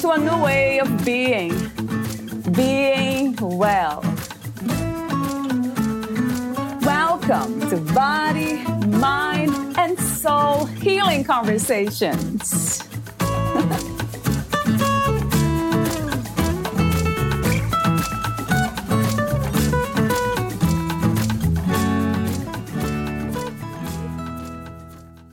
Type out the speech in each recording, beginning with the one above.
to a new way of being, being well. Welcome to Body, Mind, and Soul Healing Conversations.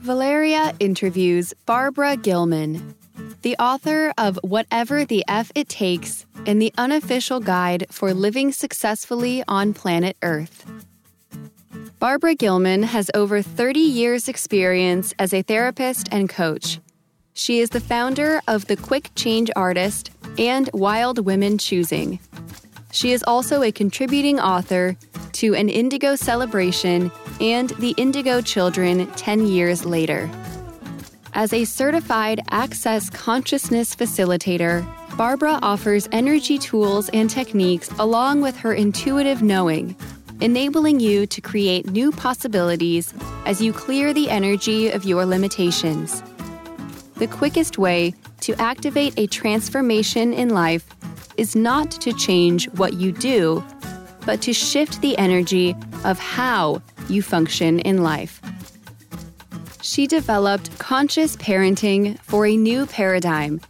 Valeria interviews Barbra Gilman, the author of Whatever the F It Takes and the unofficial guide for living successfully on planet Earth. Barbra Gilman has over 30 years' experience as a therapist and coach. She is the founder of The Quick Change Artist and Wild Women Choosing. She is also a contributing author to An Indigo Celebration and The Indigo Children 10 years later. As a certified Access Consciousness facilitator, Barbra offers energy tools and techniques along with her intuitive knowing, enabling you to create new possibilities as you clear the energy of your limitations. The quickest way to activate a transformation in life is not to change what you do, but to shift the energy of how you function in life. She developed conscious parenting for a new paradigm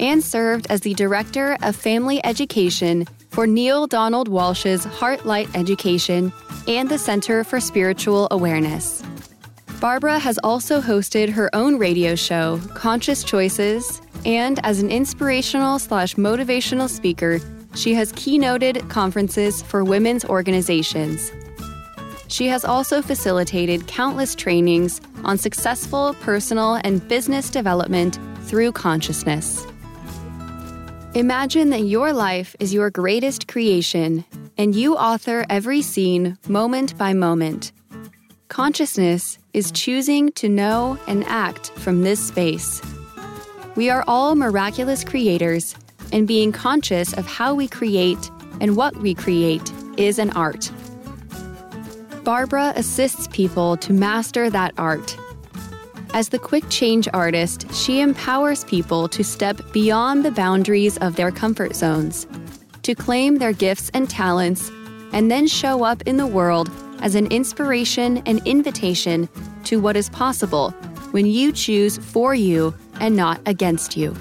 and served as the director of family education for Neale Donald Walsch's Heartlight Education and the Center for Spiritual Awareness. Barbra has also hosted her own radio show, Conscious Choices, and as an inspirational slash motivational speaker, she has keynoted conferences for women's organizations. She has also facilitated countless trainings on successful personal and business development through consciousness. Imagine that your life is your greatest creation and you author every scene moment by moment. Consciousness is choosing to know and act from this space. We are all miraculous creators, and being conscious of how we create and what we create is an art. Barbra assists people to master that art. As the quick change artist, she empowers people to step beyond the boundaries of their comfort zones, to claim their gifts and talents, and then show up in the world as an inspiration and invitation to what is possible when you choose for you and not against you.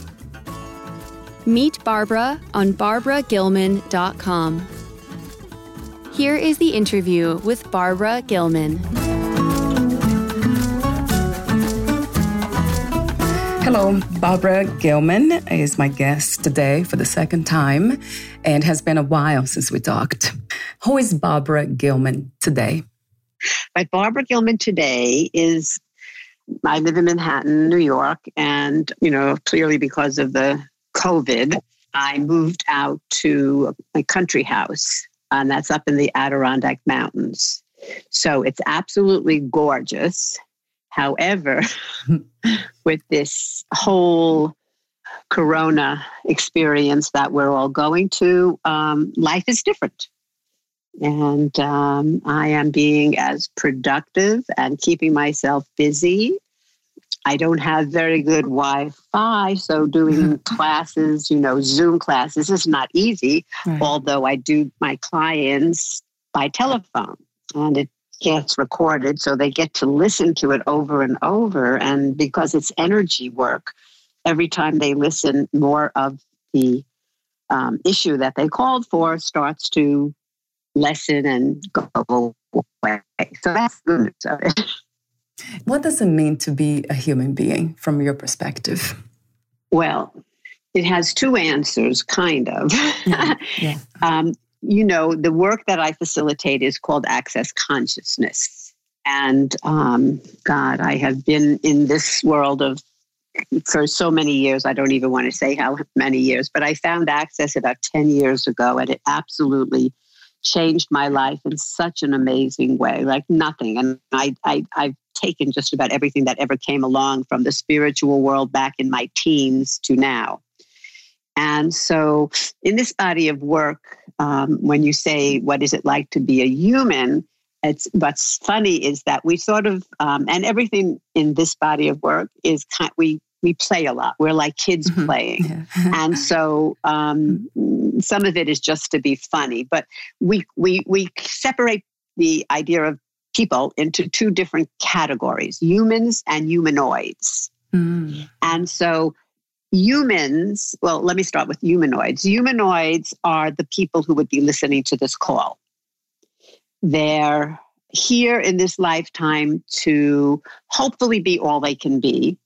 Meet Barbra on barbragilman.com. Here is the interview with Barbra Gilman. Hello, Barbra Gilman is my guest today for the second time and has been a while since we talked. Who is Barbra Gilman today? My Barbra Gilman today is I live in Manhattan, New York, and you know, clearly because of the COVID, I moved out to a country house and that's up in the Adirondack Mountains. So it's absolutely gorgeous. However, with this whole corona experience that we're all going to, um, life is different. And um, I am being as productive and keeping myself busy I don't have very good Wi Fi, so doing classes, you know, Zoom classes is not easy, right. although I do my clients by telephone and it gets recorded, so they get to listen to it over and over. And because it's energy work, every time they listen, more of the um, issue that they called for starts to lessen and go away. So that's the good of it. What does it mean to be a human being from your perspective? Well, it has two answers, kind of. Yeah. yeah. um, you know, the work that I facilitate is called Access Consciousness. And um, God, I have been in this world of for so many years. I don't even want to say how many years, but I found access about 10 years ago and it absolutely changed my life in such an amazing way, like nothing. And I, I, I've taken just about everything that ever came along from the spiritual world back in my teens to now. And so, in this body of work, um, when you say, What is it like to be a human? It's what's funny is that we sort of, um, and everything in this body of work is kind, we we play a lot. We're like kids mm-hmm. playing. Yeah. and so um, some of it is just to be funny, but we, we, we separate the idea of people into two different categories humans and humanoids. Mm. And so humans, well, let me start with humanoids. Humanoids are the people who would be listening to this call. They're here in this lifetime to hopefully be all they can be,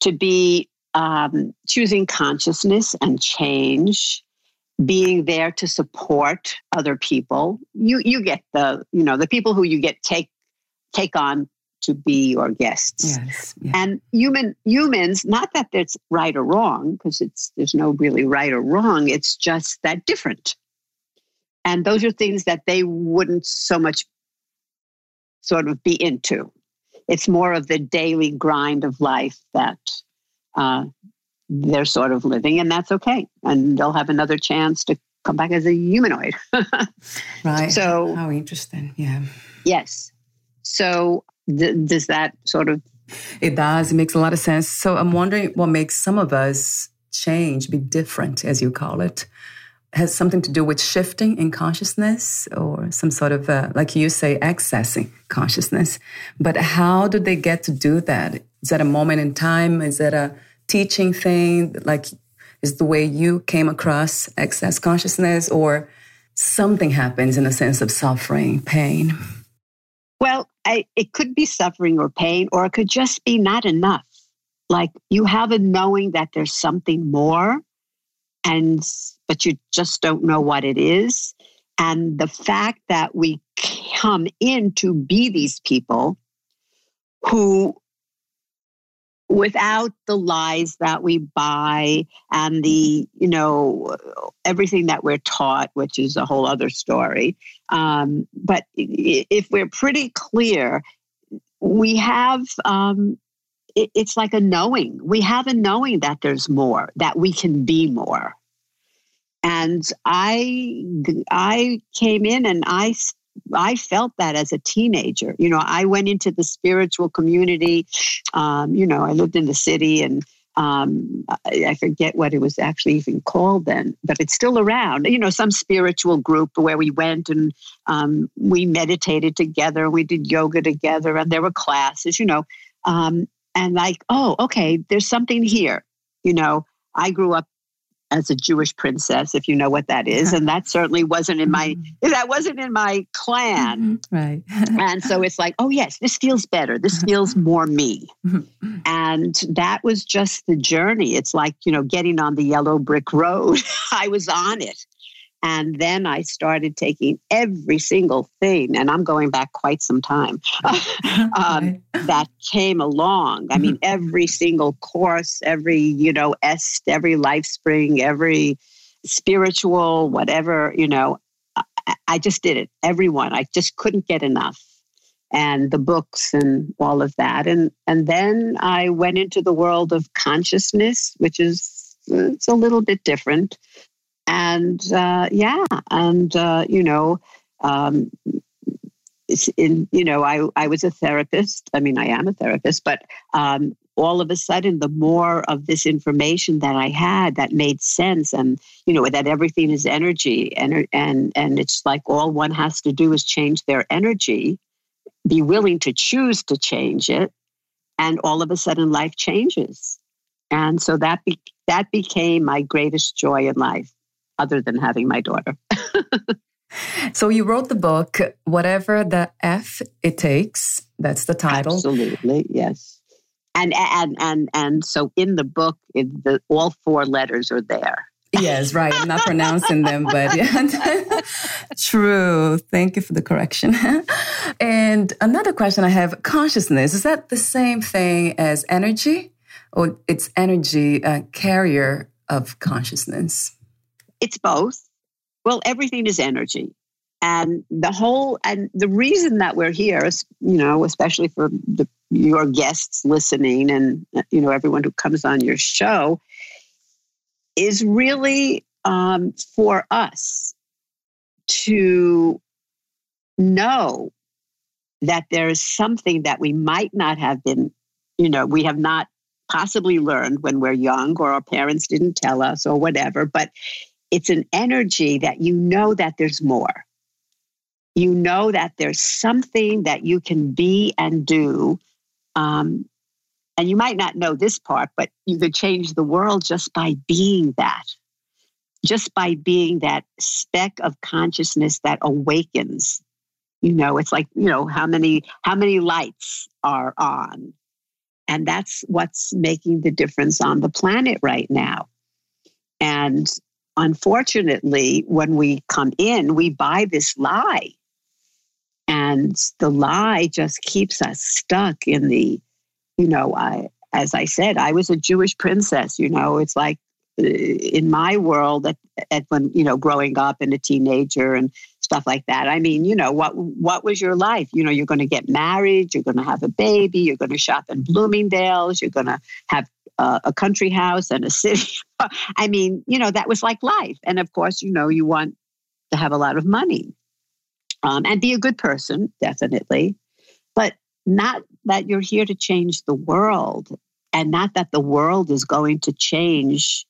to be um, choosing consciousness and change, being there to support other people. You you get the you know the people who you get take take on to be your guests. Yes. And human humans, not that it's right or wrong, because it's there's no really right or wrong. It's just that different. And those are things that they wouldn't so much sort of be into. It's more of the daily grind of life that uh, they're sort of living, and that's okay. And they'll have another chance to come back as a humanoid. right. So, how interesting. Yeah. Yes. So th- does that sort of it does. It makes a lot of sense. So i'm wondering what makes some of us change be different as you call it. Has something to do with shifting in consciousness or some sort of uh, like you say accessing consciousness. But how do they get to do that? Is that a moment in time? Is that a teaching thing? Like is the way you came across access consciousness or something happens in a sense of suffering pain? Well, I, it could be suffering or pain, or it could just be not enough. Like you have a knowing that there's something more, and but you just don't know what it is. And the fact that we come in to be these people who without the lies that we buy and the you know everything that we're taught which is a whole other story. Um, but if we're pretty clear we have um, it, it's like a knowing. We have a knowing that there's more that we can be more. And i i came in and i I felt that as a teenager. You know, I went into the spiritual community. Um, you know, I lived in the city and um, I, forget what it was actually even called then, but it's still around. You know, some spiritual group where we went and um, we meditated together, we did yoga together, and there were classes, you know. Um, and like, oh, okay, there's something here. You know, I grew up as a Jewish princess, if you know what that is. And that certainly wasn't in my mm-hmm. that wasn't in my clan. Mm-hmm. Right. and so it's like, oh yes, this feels better. This feels more me. Mm-hmm. And that was just the journey. It's like, you know, getting on the yellow brick road. I was on it. And then I started taking every single thing, and I'm going back quite some time, um, that came along. I mean, every single course, every, you know, est, every Lifespring, every spiritual, whatever, you know, I, I just did it. Everyone. I just couldn't get enough. And the books and all of that. And and then I went into the world of consciousness, which is it's a little bit different and uh, yeah, and uh, you know, um, in you know, I I was a therapist. I mean, I am a therapist, but um, all of a sudden, the more of this information that I had that made sense, and you know, that everything is energy, and and and it's like all one has to do is change their energy, be willing to choose to change it, and all of a sudden, life changes. And so that be, that became my greatest joy in life other than having my daughter. so you wrote the book, Whatever the F It Takes. That's the title. Absolutely, yes. And and and and so in the book, it, the, all four letters are there. yes, right. I'm not pronouncing them, but yeah. true. Thank you for the correction. and another question I have consciousness, is that the same thing as energy? or it's energy a carrier of consciousness? It's both. Well, everything is energy. And the whole, and the reason that we're here is, you know, especially for the, your guests listening and, you know, everyone who comes on your show, is really um, for us to know that there is something that we might not have been, you know, we have not possibly learned when we're young or our parents didn't tell us or whatever, but it's an energy that you know that there's more. You know that there's something that you can be and do. Um, and you might not know this part, but you could change the world just by being that, just by being that speck of consciousness that awakens. You know, it's like, you know, how many, how many lights are on? And that's what's making the difference on the planet right now. And unfortunately, when we come in, we buy this lie. And the lie just keeps us stuck in the, you know, I, as I said, I was a Jewish princess. You know, it's like uh, in my world at, at when, you know, growing up and a teenager and stuff like that. I mean, you know, what what was your life? You know, you're going to get married, you're going to have a baby, you're going to shop in Bloomingdale's, you're going to have uh, a country house and a city. I mean, you know, that was like life. And of course, you know, you want to have a lot of money um, and be a good person, definitely, but not that you're here to change the world and not that the world is going to change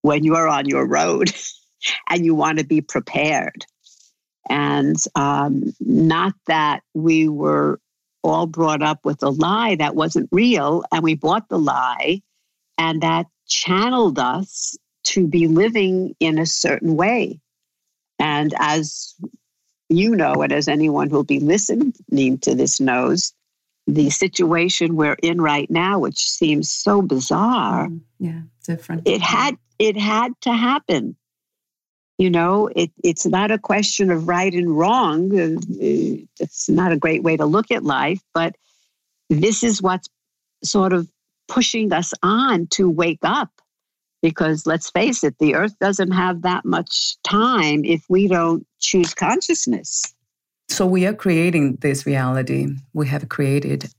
when you are on your road and you want to be prepared. And um, not that we were all brought up with a lie that wasn't real, and we bought the lie, and that channeled us to be living in a certain way. And as you know, and as anyone who'll be listening to this knows, the situation we're in right now, which seems so bizarre, mm, yeah, different. It had it had to happen. You know, it, it's not a question of right and wrong. Uh, it's not a great way to look at life, but this is what's sort of pushing us on to wake up. Because let's face it, the earth doesn't have that much time if we don't choose consciousness. So we are creating this reality we have created.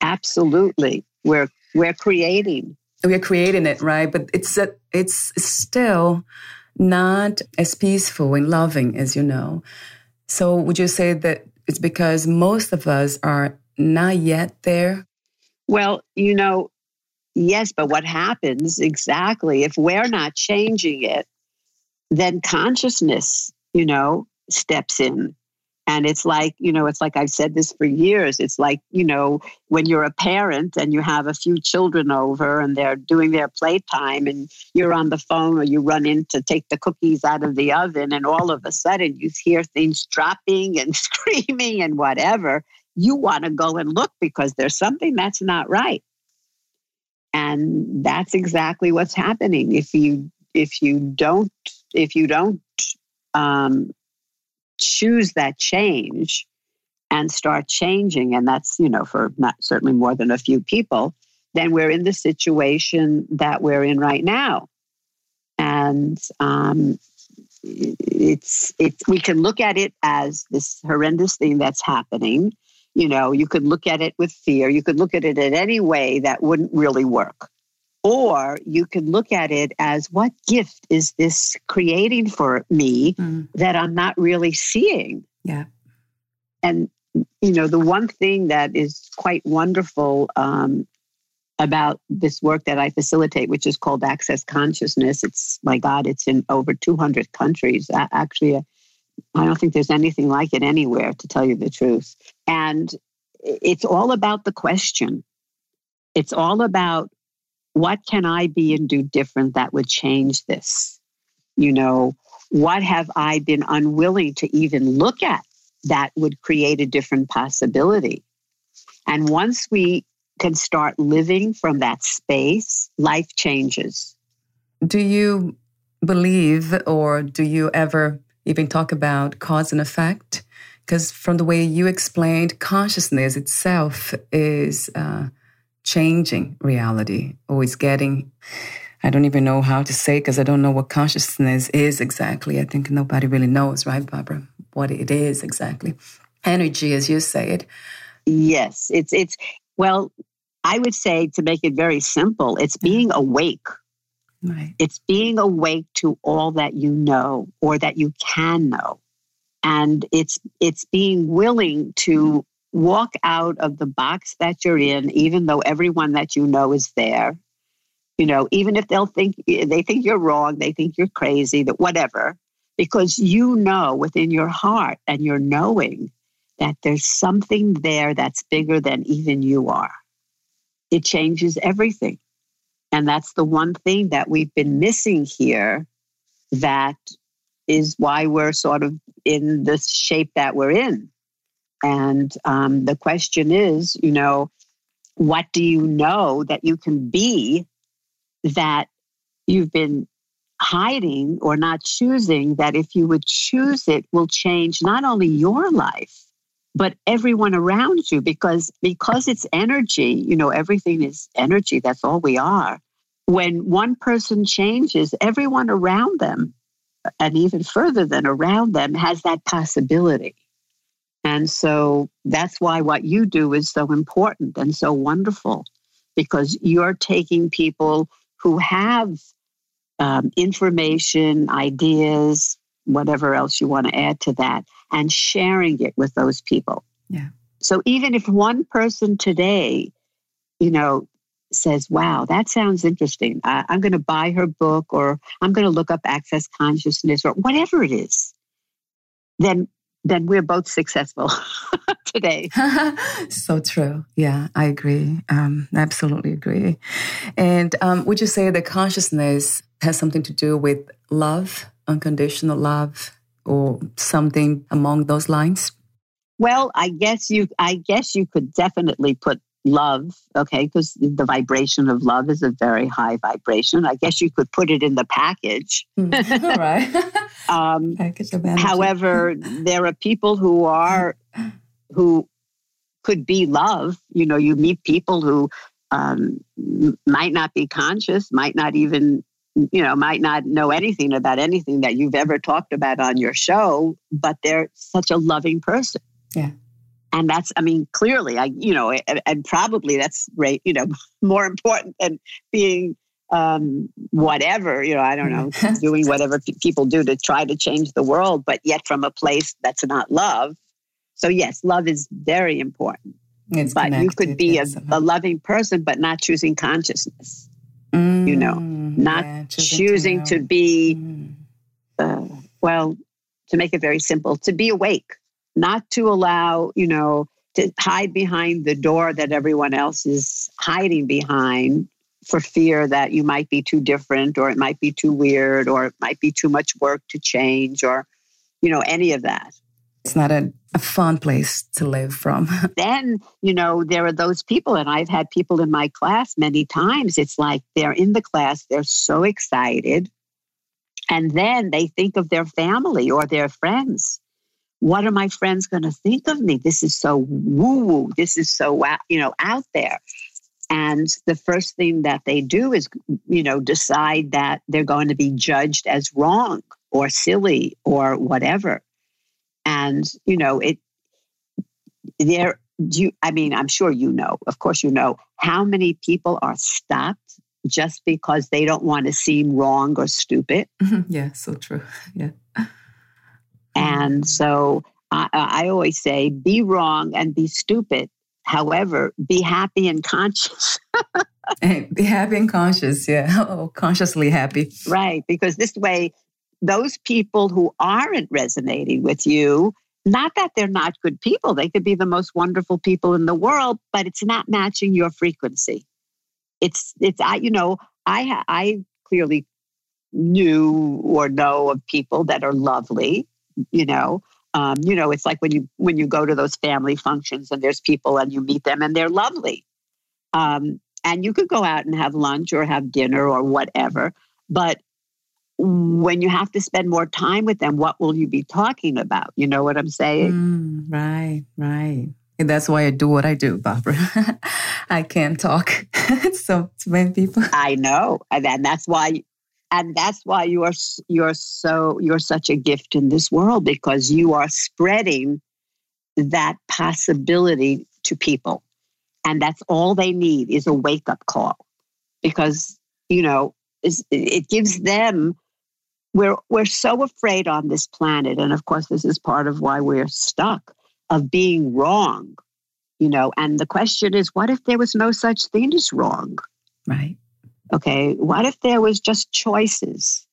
Absolutely. We're we're creating. We're creating it, right? But it's a, it's still not as peaceful and loving as you know. So, would you say that it's because most of us are not yet there? Well, you know, yes, but what happens exactly if we're not changing it, then consciousness, you know, steps in and it's like, you know, it's like I've said this for years. It's like, you know, when you're a parent and you have a few children over and they're doing their playtime and you're on the phone or you run in to take the cookies out of the oven and all of a sudden you hear things dropping and screaming and whatever, you want to go and look because there's something that's not right. And that's exactly what's happening. If you if you don't if you don't um, choose that change and start changing, and that's, you know, for not certainly more than a few people, then we're in the situation that we're in right now. And um, it's it's we can look at it as this horrendous thing that's happening. You know, you could look at it with fear. You could look at it in any way that wouldn't really work. Or you could look at it as what gift is this creating for me mm. that I'm not really seeing? Yeah. And, you know, the one thing that is quite wonderful um, about this work that I facilitate, which is called Access Consciousness, it's, my God, it's in over 200 countries. Actually, I don't think there's anything like it anywhere, to tell you the truth. And it's all about the question. It's all about what can I be and do different that would change this? You know, what have I been unwilling to even look at that would create a different possibility? And once we can start living from that space, life changes. Do you believe or do you ever even talk about cause and effect? Because from the way you explained, consciousness itself is uh, changing reality, always getting. I don't even know how to say because I don't know what consciousness is exactly. I think nobody really knows, right, Barbra, what it is exactly. Energy, as you say it. Yes, it's it's well, I would say to make it very simple, it's being awake. Right. It's being awake to all that you know or that you can know. And it's it's being willing to walk out of the box that you're in, even though everyone that you know is there. You know, even if they'll think they think you're wrong, they think you're crazy, that whatever, because you know within your heart and you're knowing that there's something there that's bigger than even you are. It changes everything. And that's the one thing that we've been missing here that is why we're sort of in the shape that we're in. And um, the question is, you know, what do you know that you can be that you've been hiding or not choosing that if you would choose it will change not only your life but everyone around you? Because because it's energy you know everything is energy. That's all we are. When one person changes everyone around them and even further than around them has that possibility and so that's why what you do is so important and so wonderful because you're taking people who have um, information ideas whatever else you want to add to that and sharing it with those people. Yeah. So even if one person today, you know, says, wow, that sounds interesting. I, I'm going to buy her book or I'm going to look up access consciousness or whatever it is, then then we're both successful today. so true. Yeah, I agree. Um, absolutely agree. And um, would you say that consciousness has something to do with love, unconditional love, or something among those lines? Well, I guess you I guess you could definitely put love, okay, because the vibration of love is a very high vibration. I guess you could put it in the package. Hmm. All right. um, package of energy. However, there are people who are who could be love. You know, you meet people who um, might not be conscious, might not even you know, might not know anything about anything that you've ever talked about on your show, but they're such a loving person. Yeah. And that's, I mean, clearly, I, you know, and, and probably that's great, you know, more important than being um, whatever, you know, I don't know, doing whatever p- people do to try to change the world, but yet from a place that's not love. So, yes, love is very important. It's but you could be a, a loving person, but not choosing consciousness. Mm, you know, not yeah, choosing, choosing, to, to be, mm. uh, well, to make it very simple, to be awake, not to allow, you know, to hide behind the door that everyone else is hiding behind for fear that you might be too different or it might be too weird or it might be too much work to change or, you know, any of that. It's not a, a fun place to live from. then, you know, there are those people, and I've had people in my class many times. It's like they're in the class, they're so excited. And then they think of their family or their friends. What are my friends going to think of me? This is so woo woo. This is so, you know, out there. And the first thing that they do is, you know, decide that they're going to be judged as wrong or silly or whatever and you know it there do you i mean i'm sure you know of course you know how many people are stopped just because they don't want to seem wrong or stupid yeah so true yeah Mm-hmm. and so I, I always say be wrong and be stupid. However be happy and conscious. Be happy and conscious yeah. Oh consciously happy. Right because this way those people who aren't resonating with you, not that they're not good people, they could be the most wonderful people in the world, but it's not matching your frequency. It's, it's, I, you know, I, I clearly knew or know of people that are lovely, you know. Um, you know, it's like when you when you go to those family functions and there's people and you meet them and they're lovely. Um, and you could go out and have lunch or have dinner or whatever, but when you have to spend more time with them, what will you be talking about? You know what I'm saying? Mm, right, right. And that's why I do what I do, Barbra. I can't talk. so many people. I know, and that's why, and that's why you are you're so you're such a gift in this world because you are spreading that possibility to people, and that's all they need is a wake up call, because you know it gives them. We're we're so afraid on this planet, and of course, this is part of why we're stuck of being wrong you know. And the question is what if there was no such thing as wrong? Right okay what if there was just choices?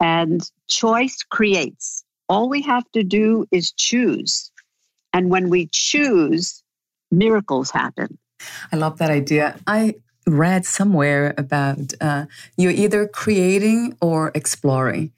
And choice creates. All we have to do is choose. And when we choose miracles happen. I love that idea. I read somewhere about uh, you're either creating or exploring.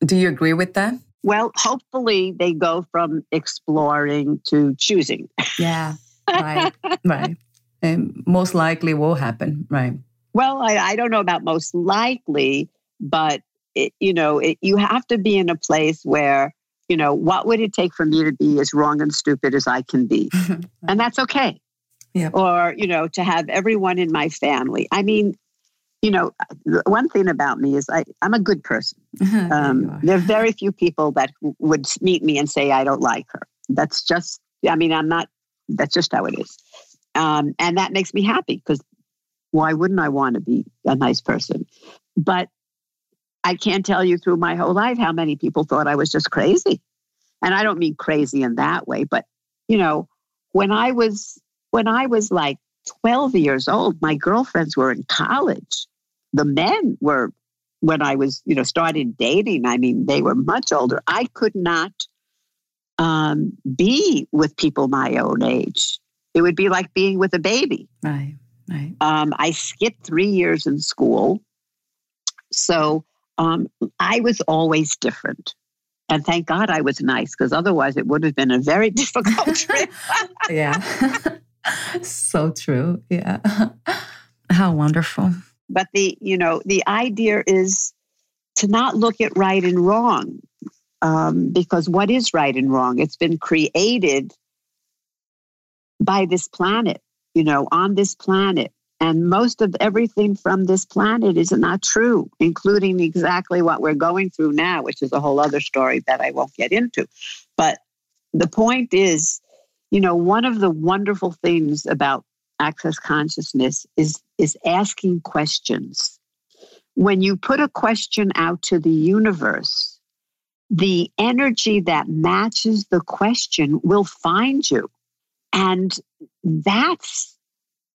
Do you agree with that? Well hopefully they go from exploring to choosing. Yeah right, right. And most likely will happen, right? Well, I, I don't know about most likely, but it, you know, it, you have to be in a place where you know what would it take for me to be as wrong and stupid as I can be, and that's okay. Yeah. Or you know, to have everyone in my family. I mean, you know, one thing about me is I, I'm a good person. Um, there are very few people that would meet me and say I don't like her. That's just, I mean, I'm not that's just how it is. Um, and that makes me happy because why wouldn't I want to be a nice person? But I can't tell you through my whole life how many people thought I was just crazy. And I don't mean crazy in that way, but you know, when I was when I was like 12 years old, my girlfriends were in college. The men were when I was, you know, started dating, I mean, they were much older. I could not um, be with people my own age. It would be like being with a baby. Right, right. Um, I skipped three years in school. So um, I was always different. And thank God I was nice because otherwise it would have been a very difficult trip. yeah. so true. Yeah. How wonderful. But the, you know, the idea is to not look at right and wrong um, because what is right and wrong? It's been created by this planet, you know, on this planet. And most of everything from this planet is not true, including exactly what we're going through now, which is a whole other story that I won't get into. But the point is, you know, one of the wonderful things about access consciousness is, is asking questions. When you put a question out to the universe, the energy that matches the question will find you. And that's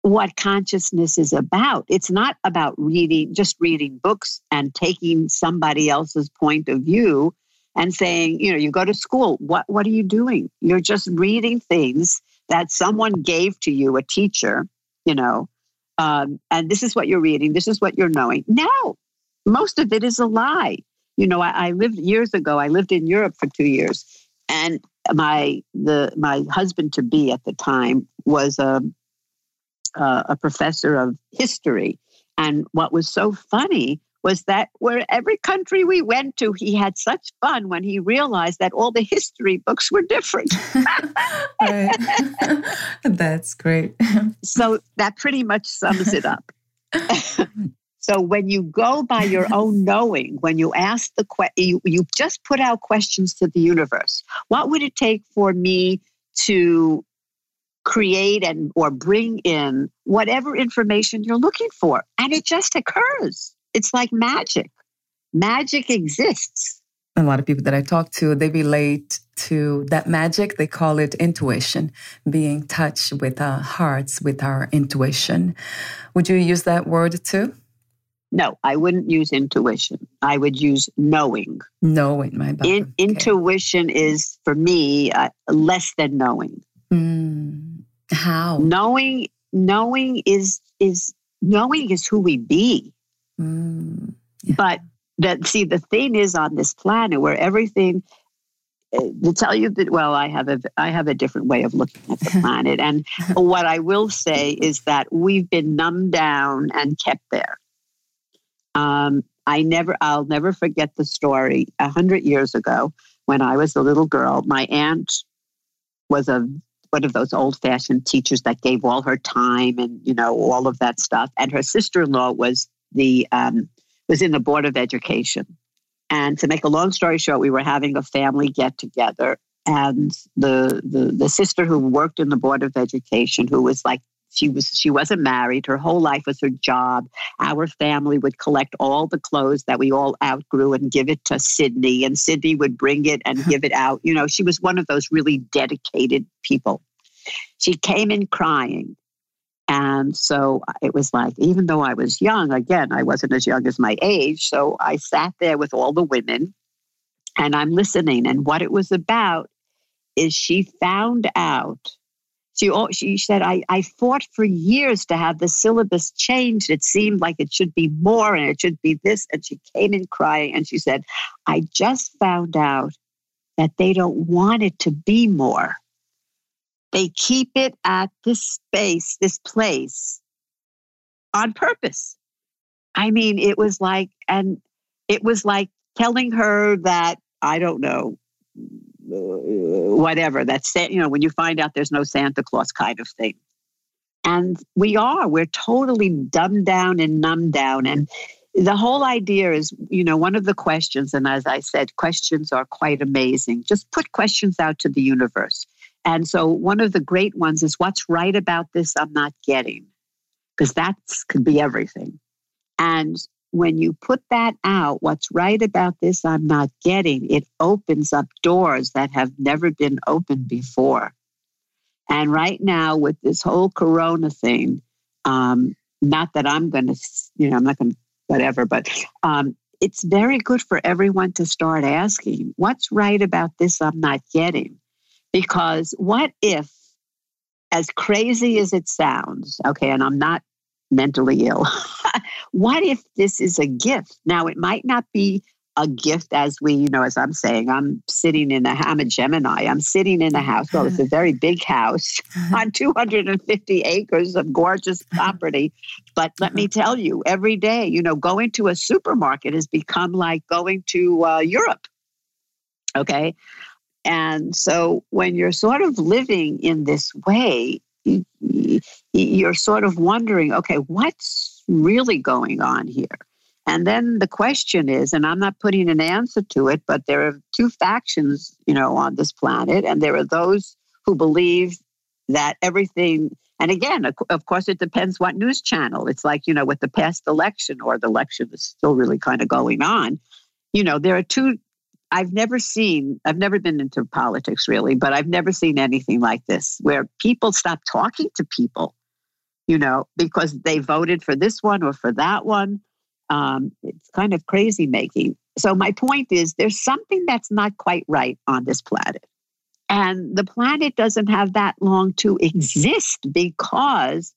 what consciousness is about. It's not about reading, just reading books and taking somebody else's point of view and saying, you know, you go to school, what, what are you doing? You're just reading things that someone gave to you, a teacher, you know, um, and this is what you're reading, this is what you're knowing. No, most of it is a lie you know, I, I lived years ago. I lived in Europe for two years, and my the my husband to be at the time was a a professor of history. And what was so funny was that where every country we went to, he had such fun when he realized that all the history books were different. That's great. so that pretty much sums it up. So when you go by your own knowing, when you ask the question, you, you just put out questions to the universe. What would it take for me to create and or bring in whatever information you're looking for? And it just occurs. It's like magic. Magic exists. A lot of people that I talk to, they relate to that magic. They call it intuition, being touch with our hearts, with our intuition. Would you use that word too? No, I wouldn't use intuition. I would use knowing. Knowing, my bad. In, okay. Intuition is for me uh, less than knowing. Mm. How? Knowing, knowing is is knowing is who we be. Mm. Yeah. But that see, the thing is on this planet where everything uh, to tell you that well i have a i have a different way of looking at the planet and what i will say is that we've been numbed down and kept there um, I never, I'll never forget the story. A hundred years ago, when I was a little girl, my aunt was a one of those old fashioned teachers that gave all her time and, you know, all of that stuff. And her sister in law was the, um, was in the Board of Education. And to make a long story short, we were having a family get together. And the, the, the sister who worked in the Board of Education, who was like she was she wasn't married. Her whole life was her job. Our family would collect all the clothes that we all outgrew and give it to Sydney, and Sydney would bring it and give it out. You know, she was one of those really dedicated people. She came in crying. And so it was like, even though I was young, again, I wasn't as young as my age. So I sat there with all the women and I'm listening. And what it was about is she found out she, she said, I, I fought for years to have the syllabus changed. It seemed like it should be more and it should be this. And she came in crying and she said, I just found out that they don't want it to be more. They keep it at this space, this place on purpose. I mean, it was like, and it was like telling her that, I don't know, whatever that's you know when you find out there's no santa claus kind of thing. And we are we're totally dumbed down and numbed down. And the whole idea is you know one of the questions and as i said questions are quite amazing. Just put questions out to the universe. And so one of the great ones is what's right about this i'm not getting because that could be everything. And when you put that out, what's right about this I'm not getting, it opens up doors that have never been opened before. And right now, with this whole corona thing, um, not that I'm going to, you know, I'm not going to, whatever, but um, it's very good for everyone to start asking, what's right about this I'm not getting? Because what if, as crazy as it sounds, okay, and I'm not mentally ill. what if this is a gift? Now, it might not be a gift as we, you know, as I'm saying, I'm sitting in a, I'm a Gemini. I'm sitting in a house. Well, it's a very big house uh-huh. on 250 acres of gorgeous uh-huh. property. But let me uh-huh. tell you, every day, you know, going to a supermarket has become like going to uh, Europe. Okay. And so when you're sort of living in this way, you're sort of wondering, okay, what's really going on here? And then the question is, and I'm not putting an answer to it, but there are two factions, you know, on this planet, and there are those who believe that everything, and again, of course, it depends what news channel. It's like, you know, with the past election or the election is still really kind of going on. You know, there are two I've never seen, I've never been into politics really, but I've never seen anything like this where people stop talking to people, you know, because they voted for this one or for that one. Um, it's kind of crazy making. So, my point is there's something that's not quite right on this planet. And the planet doesn't have that long to exist because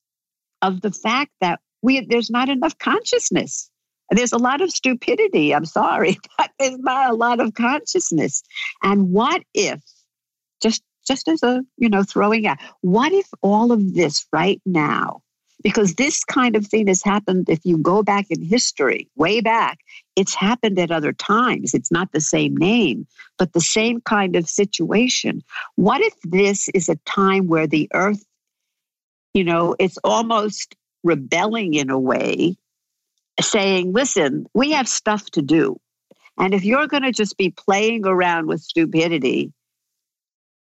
of the fact that we, there's not enough consciousness. There's a lot of stupidity, I'm sorry, but there's not a lot of consciousness. And what if, just just as a, you know, throwing out, what if all of this right now, because this kind of thing has happened if you go back in history, way back, it's happened at other times. It's not the same name, but the same kind of situation. What if this is a time where the earth, you know, it's almost rebelling in a way saying, listen, we have stuff to do. And if you're going to just be playing around with stupidity,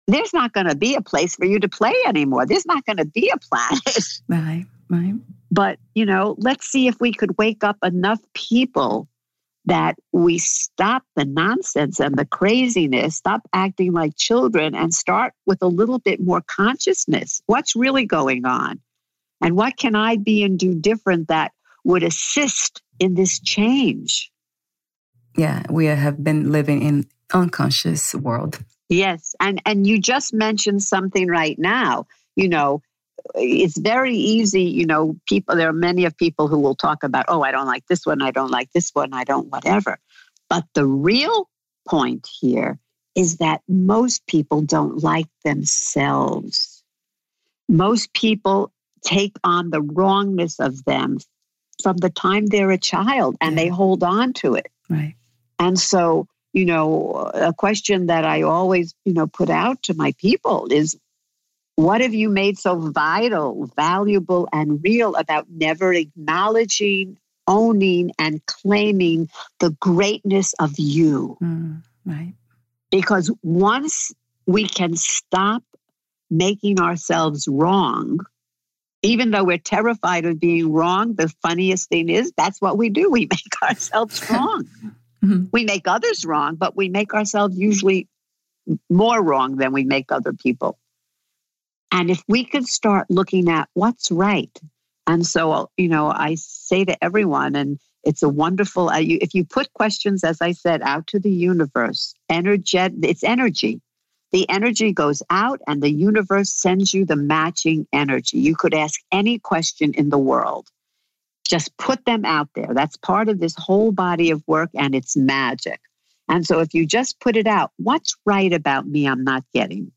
there's not going to be a place for you to play anymore. There's not going to be a planet. Right, right. But, you know, let's see if we could wake up enough people that we stop the nonsense and the craziness, stop acting like children, and start with a little bit more consciousness. What's really going on? And what can I be and do different that would assist in this change. Yeah, we have been living in unconscious world. Yes, and and you just mentioned something right now. You know, it's very easy. You know, people. There are many of people who will talk about, oh, I don't like this one. I don't like this one. I don't whatever. But the real point here is that most people don't like themselves. Most people take on the wrongness of them from the time they're a child and yeah. they hold on to it. Right. And so, you know, a question that I always, you know, put out to my people is What have you made so vital, valuable, and real about never acknowledging, owning, and claiming the greatness of you? Mm, right. Because once we can stop making ourselves wrong, even though we're terrified of being wrong, the funniest thing is that's what we do. We make ourselves wrong. mm-hmm. We make others wrong, but we make ourselves usually more wrong than we make other people. And if we could start looking at what's right, and so, you know, I say to everyone, and it's a wonderful, uh, you, if you put questions, as I said, out to the universe, energet, it's energy the energy goes out and the universe sends you the matching energy. You could ask any question in the world. Just put them out there. That's part of this whole body of work and it's magic. And so if you just put it out, what's right about me I'm not getting?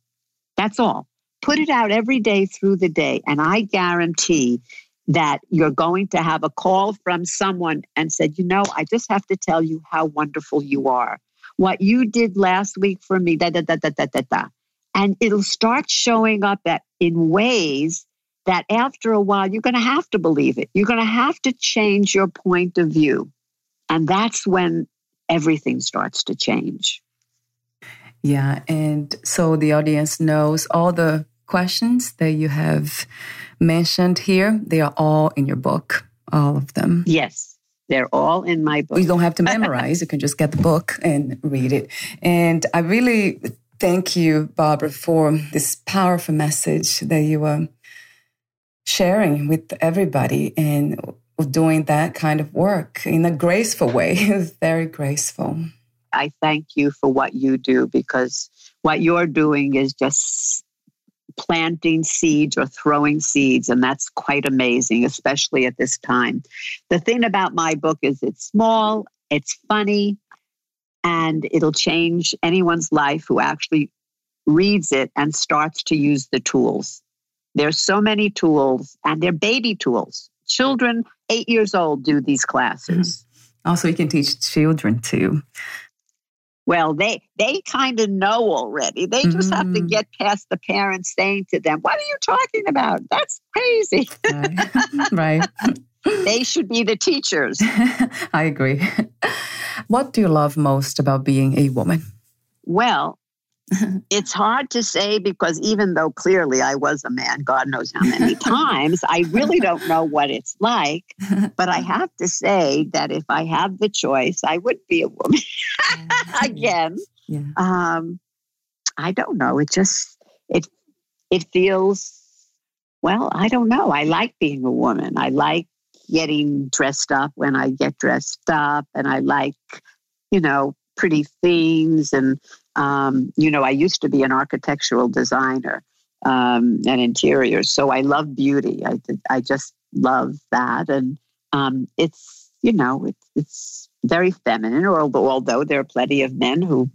That's all. Put it out every day through the day. And I guarantee that you're going to have a call from someone and said, you know, I just have to tell you how wonderful you are what you did last week for me, da da da da da da da. And it'll start showing up at, in ways that after a while you're going to have to believe it. You're going to have to change your point of view. And that's when everything starts to change. Yeah. And so the audience knows all the questions that you have mentioned here, they are all in your book, all of them. Yes. They're all in my book. You don't have to memorize. you can just get the book and read it. And I really thank you, Barbra, for this powerful message that you are sharing with everybody and doing that kind of work in a graceful way. Very graceful. I thank you for what you do because what you're doing is just planting seeds or throwing seeds, and that's quite amazing, especially at this time. The thing about my book is it's small, it's funny, and it'll change anyone's life who actually reads it and starts to use the tools. There's so many tools, and they're baby tools. Children, eight years old, do these classes. Mm-hmm. Also, you can teach children too. Well, they they kind of know already. They just mm-hmm. have to mm. get past the parents saying to them, "What are you talking about? That's crazy." right. right. they should be the teachers. I agree. What do you love most about being a woman? Well, it's hard to say because even though clearly I was a man, God knows how many times, I really don't know what it's like. But I have to say that if I have the choice, I would be a woman again. Yeah. Um, I don't know. It just it it feels well. I don't know. I like being a woman. I like getting dressed up when I get dressed up, and I like you know pretty things and um, you know, I used to be an architectural designer um, and interiors, so I love beauty. I I just love that, and um, it's you know it's it's very feminine. Although although there are plenty of men who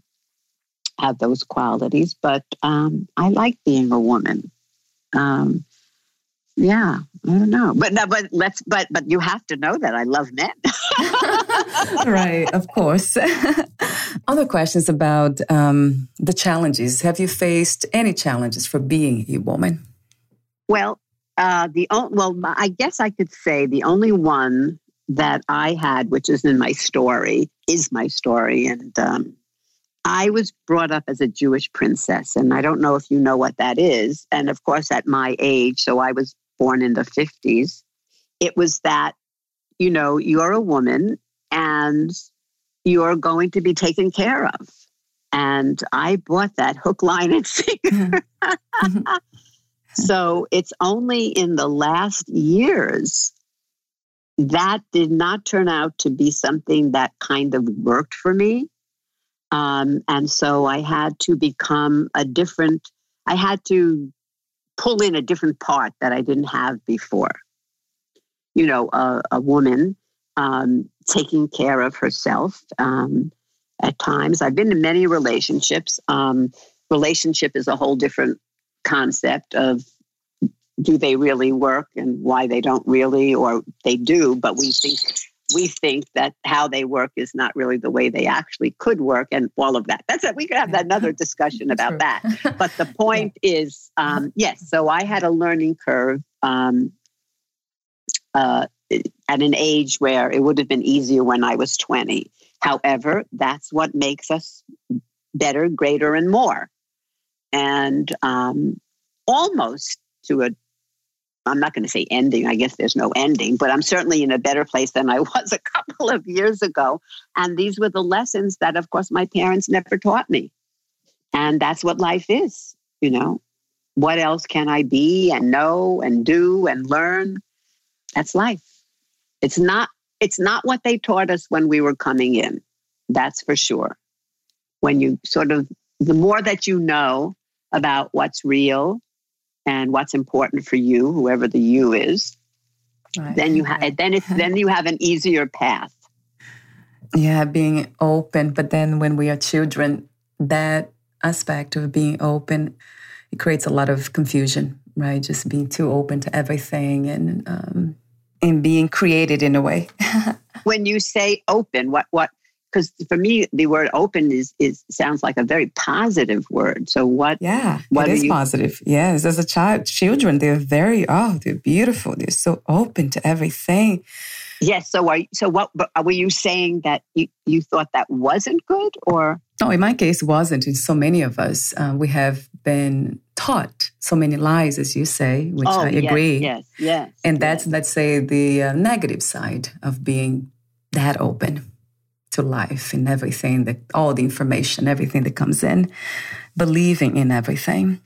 have those qualities, but um, I like being a woman. Um, yeah, I don't know, but no, but let's but but you have to know that I love men. right, of course. Other questions about um, the challenges. Have you faced any challenges for being a woman? Well, uh, the well, I guess I could say the only one that I had, which is in my story, is my story, and um, I was brought up as a Jewish princess, and I don't know if you know what that is. And of course, at my age, so I was born in the 50s, it was that, you know, you're a woman and you're going to be taken care of. And I bought that hook, line, and sinker. so it's only in the last years that did not turn out to be something that kind of worked for me. Um, and so I had to become a different, I had to pull in a different part that I didn't have before. You know, a, a woman um, taking care of herself um, at times. I've been in many relationships. Um, relationship is a whole different concept of do they really work and why they don't really, or they do, but we think we think that how they work is not really the way they actually could work and all of that. That's it. We could have another discussion about that. But the point yeah. is, um, yes, so I had a learning curve um, uh, at an age where it would have been easier when I was 20. However, that's what makes us better, greater, and more. And um, almost to a I'm not going to say ending. I guess there's no ending, but I'm certainly in a better place than I was a couple of years ago. And these were the lessons that, of course, my parents never taught me. And that's what life is, you know. What else can I be and know and do and learn? That's life. It's not it's not what they taught us when we were coming in. That's for sure. When you sort of the more that you know about what's real and what's important for you, whoever the you is, right. then you have then it's then you have an easier path. Yeah, being open. But then when we are children, that aspect of being open, it creates a lot of confusion, right? Just being too open to everything and um, and being created in a way. when you say open, what what because for me the word open is is sounds like a very positive word. So what yeah what it is you, positive. Yes as a child children they're very oh they're beautiful. They're so open to everything. Yes so are so what were you saying that you, you thought that wasn't good or? No in my case wasn't in so many of us. Uh, we have been taught so many lies as you say which oh, i agree. yes yes and that's yes. let's say the uh, negative side of being that open to life in everything that all the information, everything that comes in, believing in everything.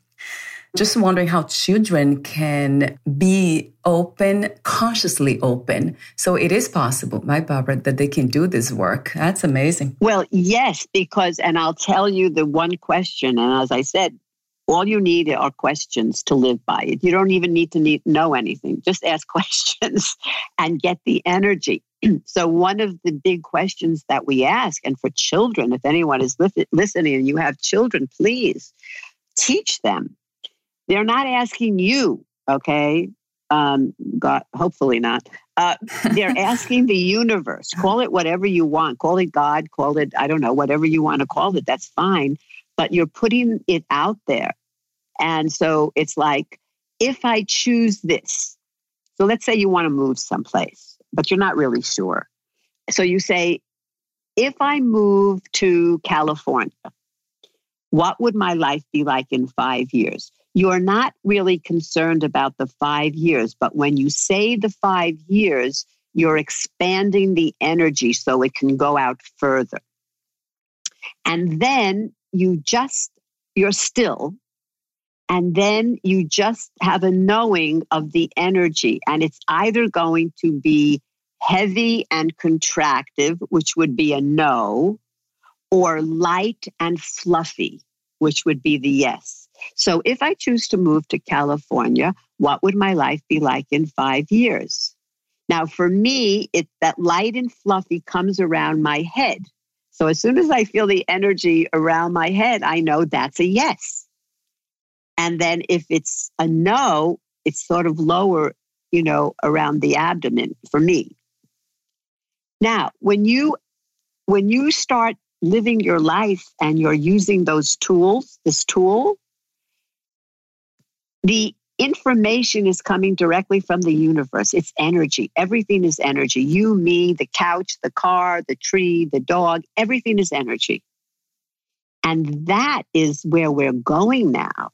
Just wondering how children can be open, consciously open. So it is possible, right, Barbra, that they can do this work. That's amazing. Well, yes, because, and I'll tell you the one question, and as I said, all you need are questions to live by it. You don't even need to need, know anything. Just ask questions and get the energy. so, one of the big questions that we ask, and for children, if anyone is li- listening and you have children, please teach them. They're not asking you, okay? Um, God, hopefully not. Uh, they're asking the universe. Call it whatever you want. Call it God. Call it, I don't know, whatever you want to call it. That's fine. But you're putting it out there. And so it's like, if I choose this, so let's say you want to move someplace but you're not really sure. So you say, if I move to California, what would my life be like in five years? You're not really concerned about the five years, but when you say the five years, you're expanding the energy so it can go out further. And then you just, you're still, and then you just have a knowing of the energy. And it's either going to be heavy and contractive, which would be a no, or light and fluffy, which would be the yes. So if I choose to move to California, what would my life be like in five years? Now, for me, it that light and fluffy comes around my head. So as soon as I feel the energy around my head, I know that's a yes. And then if it's a no, it's sort of lower, you know, around the abdomen for me. Now, when you when you start living your life and you're using those tools, this tool, the information is coming directly from the universe. It's energy. Everything is energy. You, me, the couch, the car, the tree, the dog, everything is energy. And that is where we're going now.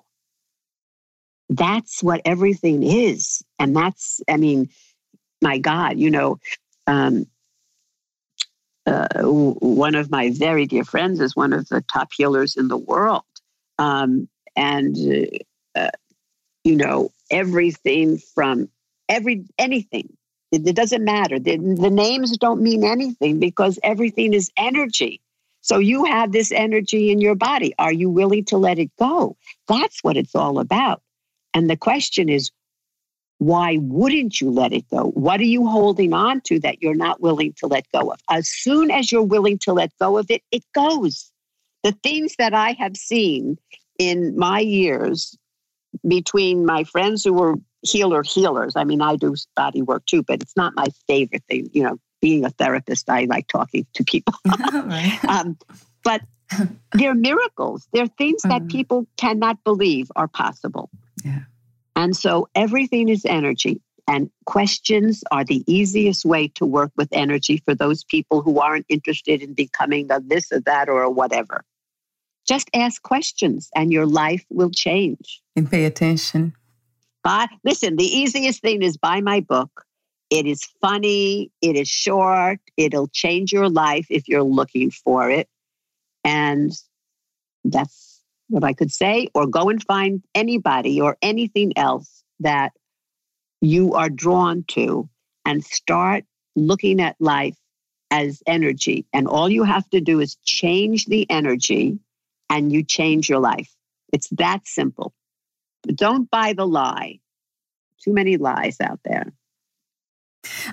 That's what everything is. And that's, I mean, my God, you know, um, uh, one of my very dear friends is one of the top healers in the world. Um, and, uh, you know, everything from every, anything, it, it doesn't matter. The, the names don't mean anything because everything is energy. So you have this energy in your body. Are you willing to let it go? That's what it's all about. And the question is, why wouldn't you let it go? What are you holding on to that you're not willing to let go of? As soon as you're willing to let go of it, it goes. The things that I have seen in my years between my friends who were healer healers, I mean, I do body work too, but it's not my favorite thing. You know, being a therapist, I like talking to people. um, but they're miracles. They're things that mm. people cannot believe are possible. Yeah. And so everything is energy. And questions are the easiest way to work with energy for those people who aren't interested in becoming a this or that or whatever. Just ask questions and your life will change. And pay attention. But listen, the easiest thing is buy my book. It is funny, it is short, it'll change your life if you're looking for it. And that's what I could say. Or go and find anybody or anything else that you are drawn to and start looking at life as energy. And all you have to do is change the energy and you change your life. It's that simple. But don't buy the lie. Too many lies out there.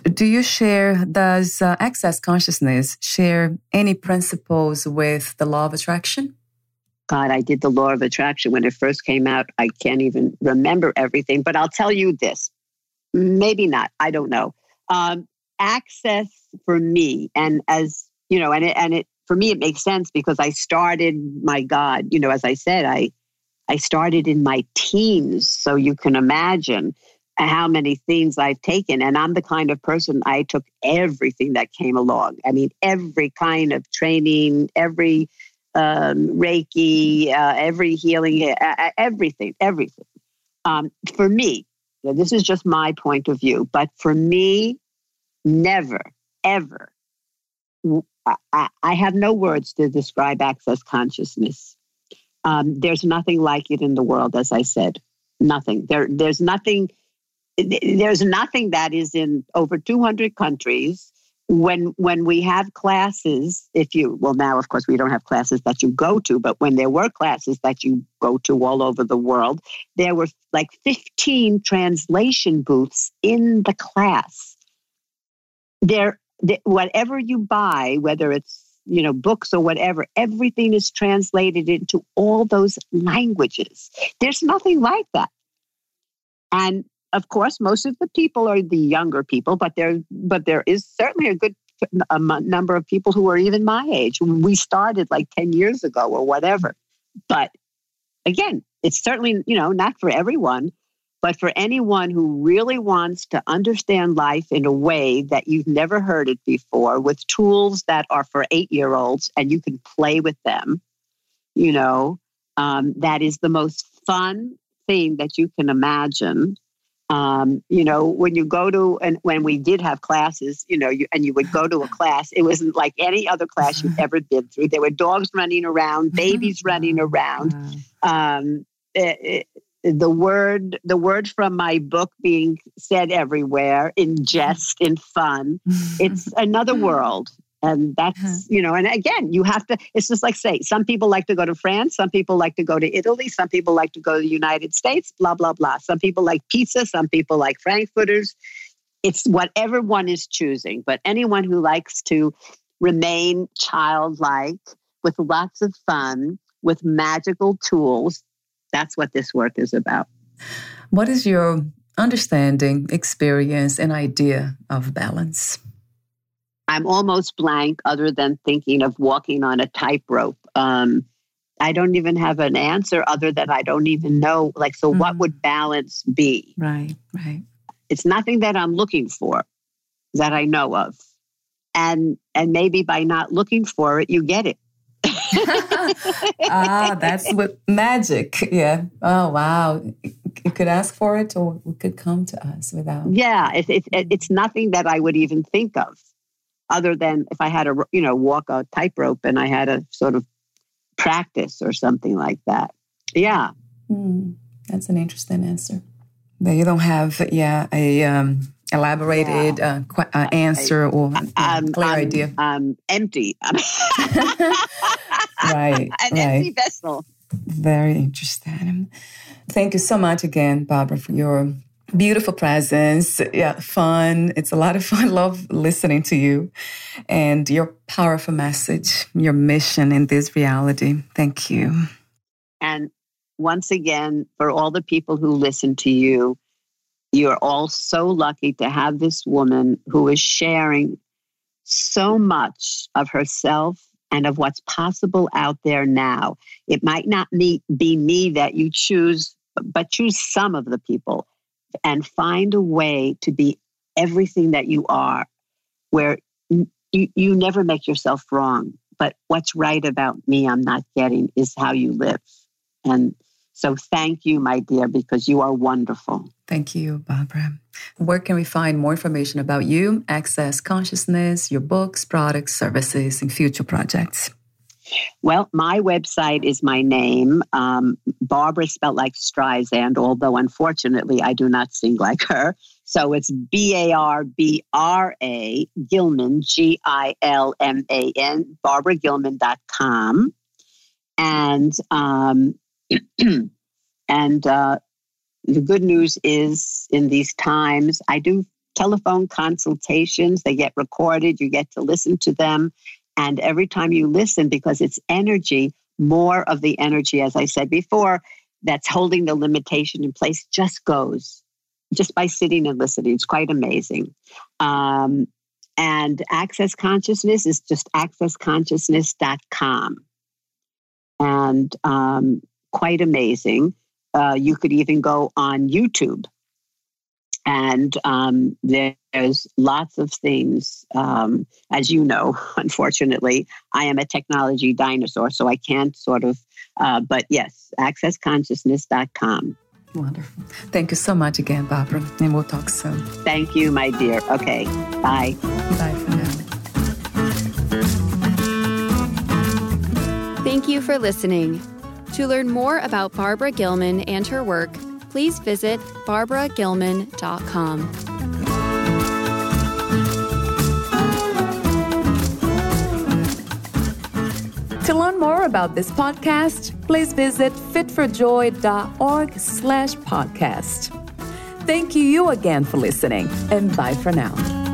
Do you share, does uh, Access Consciousness share any principles with the law of attraction? God, I did the law of attraction when it first came out. I can't even remember everything, but I'll tell you this. Maybe not. I don't know. Um, access for me, and as you know, and it, and it for me it makes sense because I started. My God, you know, as I said, I I started in my teens, so you can imagine how many things I've taken. And I'm the kind of person I took everything that came along. I mean, every kind of training, every um, Reiki, uh, every healing, uh, everything, everything. Um, for me, this is just my point of view, but for me, never, ever, I, I have no words to describe access consciousness. Um, there's nothing like it in the world, as I said. Nothing. There, there's nothing there's nothing that is in over 200 countries when when we have classes if you well now of course we don't have classes that you go to but when there were classes that you go to all over the world there were like 15 translation booths in the class. There whatever you buy whether it's you know books or whatever everything is translated into all those languages. There's nothing like that. And of course, most of the people are the younger people, but there, but there is certainly a good number of people who are even my age. We started like 10 years ago or whatever. But again, it's certainly, you know, not for everyone, but for anyone who really wants to understand life in a way that you've never heard it before with tools that are for eight year olds and you can play with them, you know, um, that is the most fun thing that you can imagine um, you know, when you go to and when we did have classes, you know, you, and you would go to a class, it wasn't like any other class you've ever been through. There were dogs running around, babies running around. Um, it, it, the word the word from my book being said everywhere in jest in fun it's another world and that's uh-huh. you know and again you have to it's just like say some people like to go to france some people like to go to italy some people like to go to the united states blah blah blah. Some people like pizza some people like frankfurters. It's whatever one is choosing but anyone who likes to remain childlike with lots of fun with magical tools that's what this work is about. What is your understanding experience and idea of balance I'm almost blank other than thinking of walking on a tightrope. Um, I don't even have an answer other than I don't even know. Like, so mm what would balance be? Right, right. It's nothing that I'm looking for that I know of. And and maybe by not looking for it, you get it. ah, that's what magic. Yeah. Oh, wow. You could ask for it or it could come to us without. Yeah. It, it, it's nothing that I would even think of other than if I had to, you know, walk a tightrope and I had a sort of practice or something like that. Yeah. Mm, that's an interesting answer. But you don't have, yeah, a um, elaborated yeah. uh, qu- uh, answer I, or yeah, clear I'm, idea. I'm empty. right. An right. empty vessel. Very interesting. Thank you so much again, Barbra, for your beautiful presence. Yeah, fun. It's a lot of fun. Love listening to you and your powerful message, your mission in this reality. Thank you. And once again, for all the people who listen to you, you're all so lucky to have this woman who is sharing so much of herself and of what's possible out there now. It might not be me that you choose, but choose some of the people and find a way to be everything that you are, where you, you never make yourself wrong. But what's right about me, I'm not getting, is how you live. And so thank you, my dear, because you are wonderful. Thank you, Barbra. Where can we find more information about you, Access Consciousness, your books, products, services, and future projects? Well, my website is my name, um, Barbra spelled like Streisand, although unfortunately I do not sing like her. So it's B A R B R A Gilman, G I L M A N, barbragilman.com. And um, and uh, the good news is in these times, I do telephone consultations. They get recorded, you get to listen to them. And every time you listen, because it's energy, more of the energy, as I said before, that's holding the limitation in place just goes just by sitting and listening. It's quite amazing. Um, and Access Consciousness is just accessconsciousness.com. And um, quite amazing. Uh, you could even go on YouTube, and um, there's lots of things. Um, as you know, unfortunately, I am a technology dinosaur, so I can't sort of. Uh, but yes, accessconsciousness.com. Wonderful. Thank you so much again, Barbra, and we'll talk soon. Thank you, my dear. Okay, bye. Bye for now. Thank you for listening. To learn more about Barbra Gilman and her work, please visit barbragilman.com. To learn more about this podcast, please visit fitforjoy.org slash podcast. Thank you again for listening, and bye for now.